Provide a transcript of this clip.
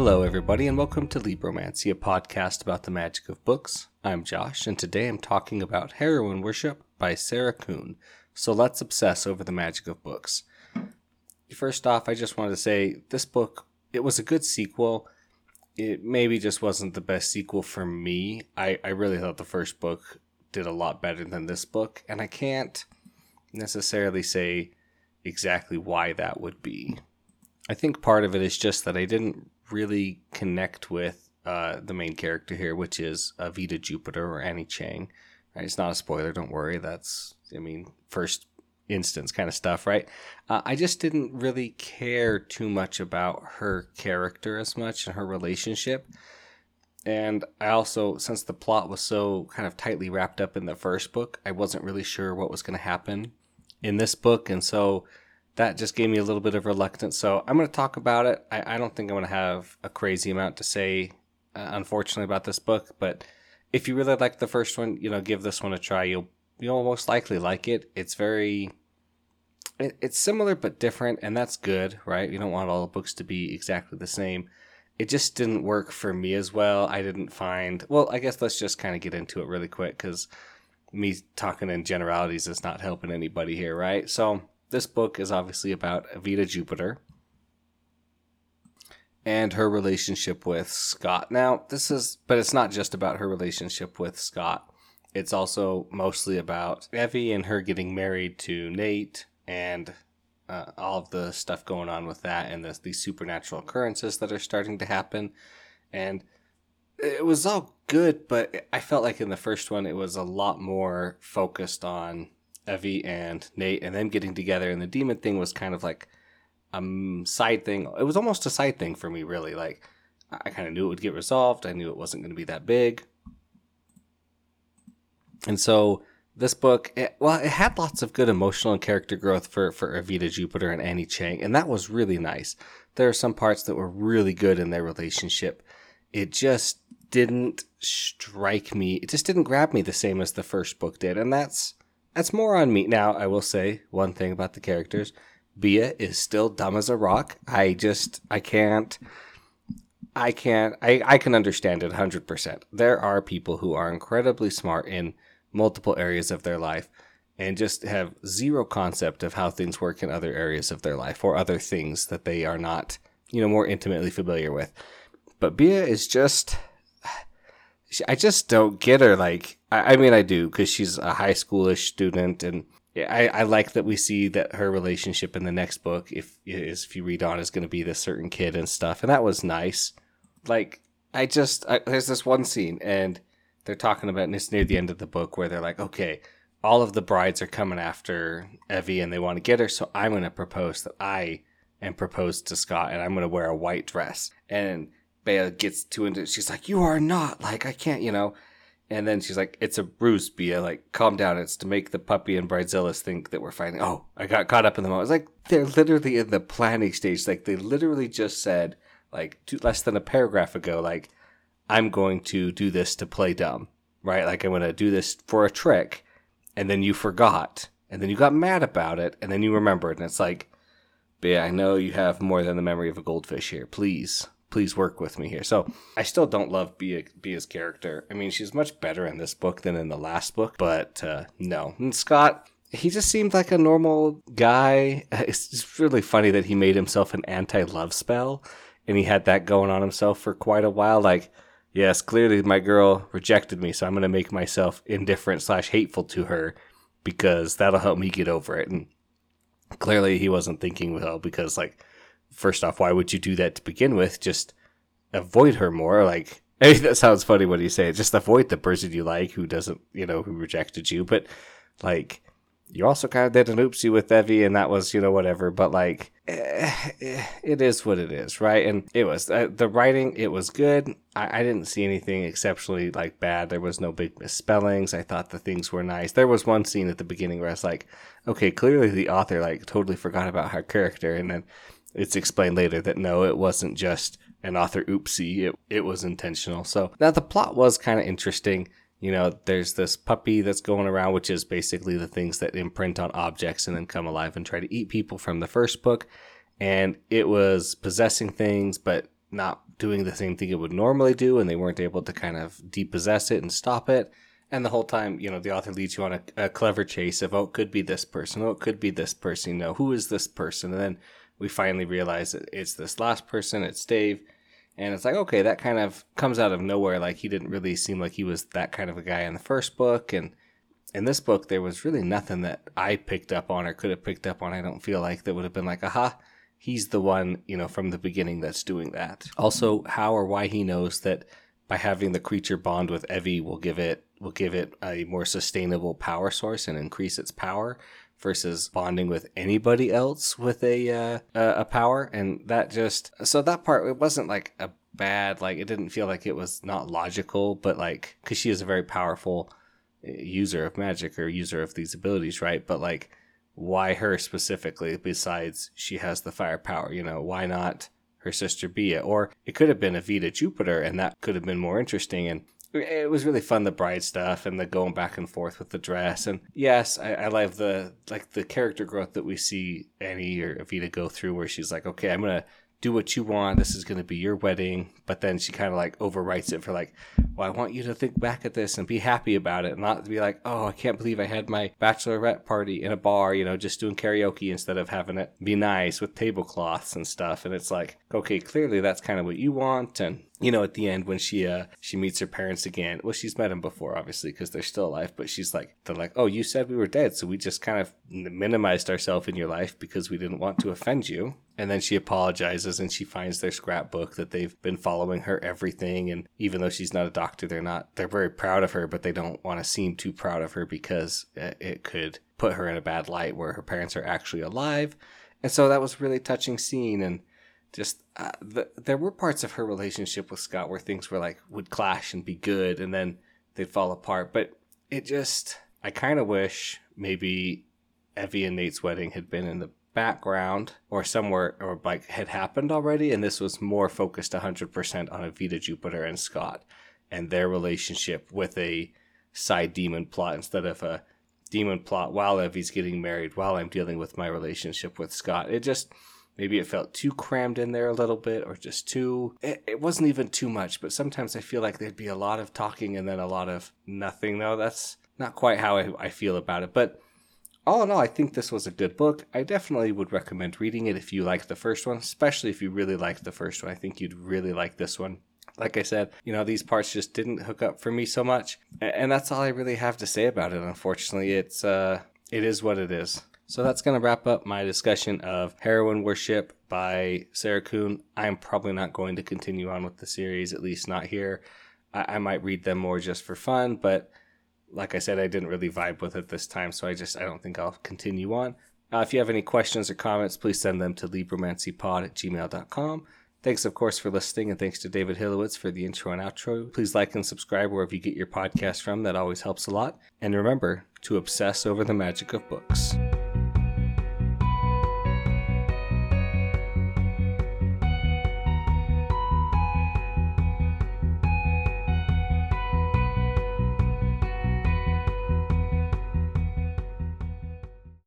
Hello, everybody, and welcome to Libromancy, a podcast about the magic of books. I'm Josh, and today I'm talking about Heroine Worship by Sarah Kuhn. So let's obsess over the magic of books. First off, I just wanted to say this book, it was a good sequel. It maybe just wasn't the best sequel for me. I, I really thought the first book did a lot better than this book, and I can't necessarily say exactly why that would be. I think part of it is just that I didn't really connect with uh, the main character here, which is Aveda Jupiter or Annie Chang. Right? It's not a spoiler, don't worry. That's, I mean, first instance kind of stuff, right? Uh, I just didn't really care too much about her character as much and her relationship. And I also, since the plot was so kind of tightly wrapped up in the first book, I wasn't really sure what was going to happen in this book. And so that just gave me a little bit of reluctance. So I'm going to talk about it. I, I don't think I'm going to have a crazy amount to say, uh, unfortunately, about this book. But if you really like the first one, you know, give this one a try. You'll you'll most likely like it. It's very it, it's similar but different, and that's good, right? You don't want all the books to be exactly the same. It just didn't work for me as well. I didn't find. Well, I guess let's just kind of get into it really quick because me talking in generalities is not helping anybody here, right? So this book is obviously about Aveda Jupiter and her relationship with Scott. Now, this is, but it's not just about her relationship with Scott. It's also mostly about Evie and her getting married to Nate and uh, all of the stuff going on with that and the, these supernatural occurrences that are starting to happen. And it was all good, but I felt like in the first one it was a lot more focused on Evie and Nate and them getting together, and the demon thing was kind of like a side thing. It was almost a side thing for me, really. Like I kind of knew it would get resolved. I knew it wasn't going to be that big, and so this book, it, well, it had lots of good emotional and character growth for for Aveda Jupiter and Annie Chang, and that was really nice. There are some parts that were really good in their relationship. It just didn't strike me. It just didn't grab me the same as the first book did, and that's that's more on me. Now, I will say one thing about the characters. Bea is still dumb as a rock. I just, I can't, I can't, I, I can understand it 100%. There are people who are incredibly smart in multiple areas of their life and just have zero concept of how things work in other areas of their life or other things that they are not, you know, more intimately familiar with. But Bea is just, I just don't get her. Like, I, I mean, I do because she's a high schoolish student, and I, I like that we see that her relationship in the next book, if is if you read on, is going to be this certain kid and stuff, and that was nice. Like, I just I, there's this one scene, and they're talking about, and it's near the end of the book where they're like, okay, all of the brides are coming after Evie, and they want to get her, so I'm going to propose that I am proposed to Scott, and I'm going to wear a white dress, and Bea gets too into it. She's like, You are not. Like, I can't, you know. And then she's like, It's a ruse, Bea. Like, calm down. It's to make the puppy and Bridezillas think that we're fighting. Oh, I got caught up in the moment. It's like, they're literally in the planning stage. Like, they literally just said, like, two, less than a paragraph ago, like, I'm going to do this to play dumb, right? Like, I'm going to do this for a trick. And then you forgot. And then you got mad about it. And then you remembered. And it's like, Bea, I know you have more than the memory of a goldfish here. Please please work with me here. So I still don't love Bea, Bea's character. I mean, she's much better in this book than in the last book, but uh, no. And Scott, he just seemed like a normal guy. It's just really funny that he made himself an anti love spell and he had that going on himself for quite a while. Like, yes, clearly my girl rejected me, so I'm going to make myself indifferent slash hateful to her because that'll help me get over it. And clearly he wasn't thinking well because, like, first off, why would you do that to begin with? Just avoid her more. Like, I mean, that sounds funny what you say. Just avoid the person you like who doesn't, you know, who rejected you. But like, you also kind of did an oopsie with Evie, and that was, you know, whatever. But like, eh, eh, it is what it is, right? And it was uh, the writing. It was good. I, I, didn't see anything exceptionally like bad. There was no big misspellings. I thought the things were nice. There was one scene at the beginning where I was like, okay, clearly the author like totally forgot about her character, and then it's explained later that no, it wasn't just an author oopsie, it, it was intentional. So now the plot was kind of interesting. You know, there's this puppy that's going around, which is basically the things that imprint on objects and then come alive and try to eat people from the first book. And it was possessing things, but not doing the same thing it would normally do, and they weren't able to kind of depossess it and stop it. And the whole time, you know, the author leads you on a, a clever chase of, oh, it could be this person, oh, it could be this person, you know, who is this person? And then we finally realize that it's this last person, it's Dave. And it's like, okay, that kind of comes out of nowhere. Like, he didn't really seem like he was that kind of a guy in the first book. And in this book, there was really nothing that I picked up on or could have picked up on. I don't feel like that would have been like, aha, he's the one, you know, from the beginning that's doing that. Also, how or why he knows that by having the creature bond with Evie will give it will give it a more sustainable power source and increase its power versus bonding with anybody else with a uh, a power. And that just so that part it wasn't like a bad like it didn't feel like it was not logical but like cuz she is a very powerful uh, user of magic or user of these abilities right? But like why her specifically besides she has the firepower you know why not her sister Bea or it could have been Aveda Jupiter and that could have been more interesting. And it was really fun the bride stuff and the going back and forth with the dress. And yes I, I love the like the character growth that we see Annie or Aveda go through where she's like okay I'm gonna do what you want. This is going to be your wedding. But then she kind of like overwrites it for like, well, I want you to think back at this and be happy about it, and not be like, oh, I can't believe I had my bachelorette party in a bar, you know, just doing karaoke instead of having it be nice with tablecloths and stuff. And it's like, okay, clearly that's kind of what you want. And you know, at the end when she uh she meets her parents again. Well, she's met them before, obviously, because they're still alive. But she's like, they're like, oh, you said we were dead, so we just kind of minimized ourselves in your life because we didn't want to offend you. And then she apologizes and she finds their scrapbook that they've been following her everything. And even though she's not a doctor, they're not, they're very proud of her, but they don't want to seem too proud of her because it could put her in a bad light where her parents are actually alive. And so that was really touching scene. And just uh, the, there were parts of her relationship with Scott where things were like would clash and be good and then they'd fall apart. But it just, I kind of wish maybe Evie and Nate's wedding had been in the background or somewhere or like had happened already and this was more focused 100% on Aveda Jupiter and Scott and their relationship with a side demon plot instead of a demon plot while Evie's getting married while I'm dealing with my relationship with Scott. It just maybe it felt too crammed in there a little bit or just too it, it, wasn't even too much but sometimes i feel like there'd be a lot of talking and then a lot of nothing though that's not quite how I, I feel about it but all in all, I think this was a good book. I definitely would recommend reading it if you liked the first one, especially if you really liked the first one. I think you'd really like this one. Like I said, you know, these parts just didn't hook up for me so much. And that's all I really have to say about it. Unfortunately, it's uh it is what it is. So that's going to wrap up my discussion of Heroine Worship by Sarah Kuhn. I'm probably not going to continue on with the series, at least not here. I, I might read them more just for fun, but like I said, I didn't really vibe with it this time, so I just I don't think I'll continue on. Uh, if you have any questions or comments, please send them to libromancypod at gmail.com. Thanks, of course, for listening, and thanks to David Hilowitz for the intro and outro. Please like and subscribe wherever you get your podcast from. That always helps a lot. And remember to obsess over the magic of books.